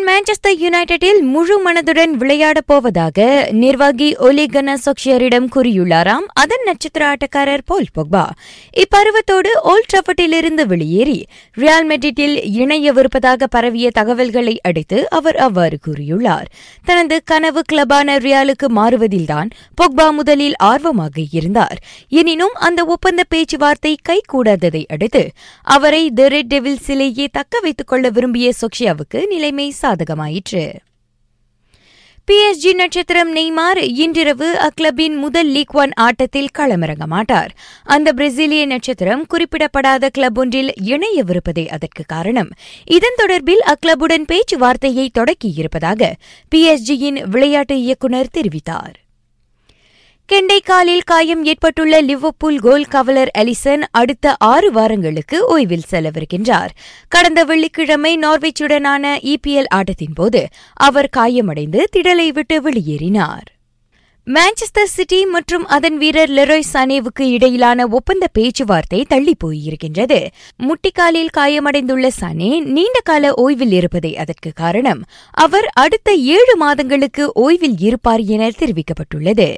தான் மான்செஸ்டர் யுனைடெடில் முழு மனதுடன் விளையாடப் போவதாக நிர்வாகி ஒலி கன சொக்ஷியரிடம் கூறியுள்ளாராம். அதன் நட்சத்திர ஆட்டக்காரர் போல் பொக்பா. இப்பருவத்தோடு ஓல்ட் ட்ரஃபர்டிலிருந்து வெளியேறி ரியால் மெட்ரிட்டில் இணையவிருப்பதாக பரவிய தகவல்களை அடுத்து அவர் அவ்வாறு கூறியுள்ளார். தனது கனவு கிளப்பான ரியாலுக்கு மாறுவதில்தான் பொக்பா முதலில் ஆர்வமாக இருந்தார். எனினும் அந்த ஒப்பந்த பேச்சுவார்த்தை கைகூடாததை அடுத்து அவரை தி ரெட் டெவில்ஸிலேயே தக்க வைத்துக் கொள்ள விரும்பிய சொக்ஷியாவுக்கு நிலைமை சாதகமாயிற்று. பிஎஸ்ஜி நட்சத்திரம் நெய்மார் இன்றிரவு அக்ளபின் முதல் லீக் ஒன் ஆட்டத்தில் களமிறங்க மாட்டார். அந்த பிரேசிலிய நட்சத்திரம் குறிப்பிடப்படாத கிளப் ஒன்றில் இணையவிருப்பதே அதற்கு காரணம். இதன் தொடர்பில் அக்ளபுடன் பேச்சுவார்த்தையை தொடக்கியிருப்பதாக பிஎஸ்ஜியின் விளையாட்டு இயக்குநர் தெரிவித்தார். கெண்டைக்காலில் காயம் ஏற்பட்டுள்ள லிவர்பூல் கோல் கவலர் எலிசன் அடுத்த ஆறு வாரங்களுக்கு ஓய்வில் செலவிருக்கின்றார். கடந்த வெள்ளிக்கிழமை நார்வேச்சுடனான இபிஎல் ஆட்டத்தின்போது அவர் காயமடைந்து திடலை விட்டு வெளியேறினார். மான்செஸ்டர் சிட்டி மற்றும் அதன் வீரர் லெரோய் சனேவுக்கு இடையிலான ஒப்பந்த பேச்சுவார்த்தை தள்ளி போயிருக்கின்றது முட்டிக்காலில் காயமடைந்துள்ள சனே நீண்ட கால ஓய்வில் இருப்பதே அதற்கு காரணம். அவர் அடுத்த ஏழு மாதங்களுக்கு ஓய்வில் இருப்பார் என தெரிவிக்கப்பட்டுள்ளது.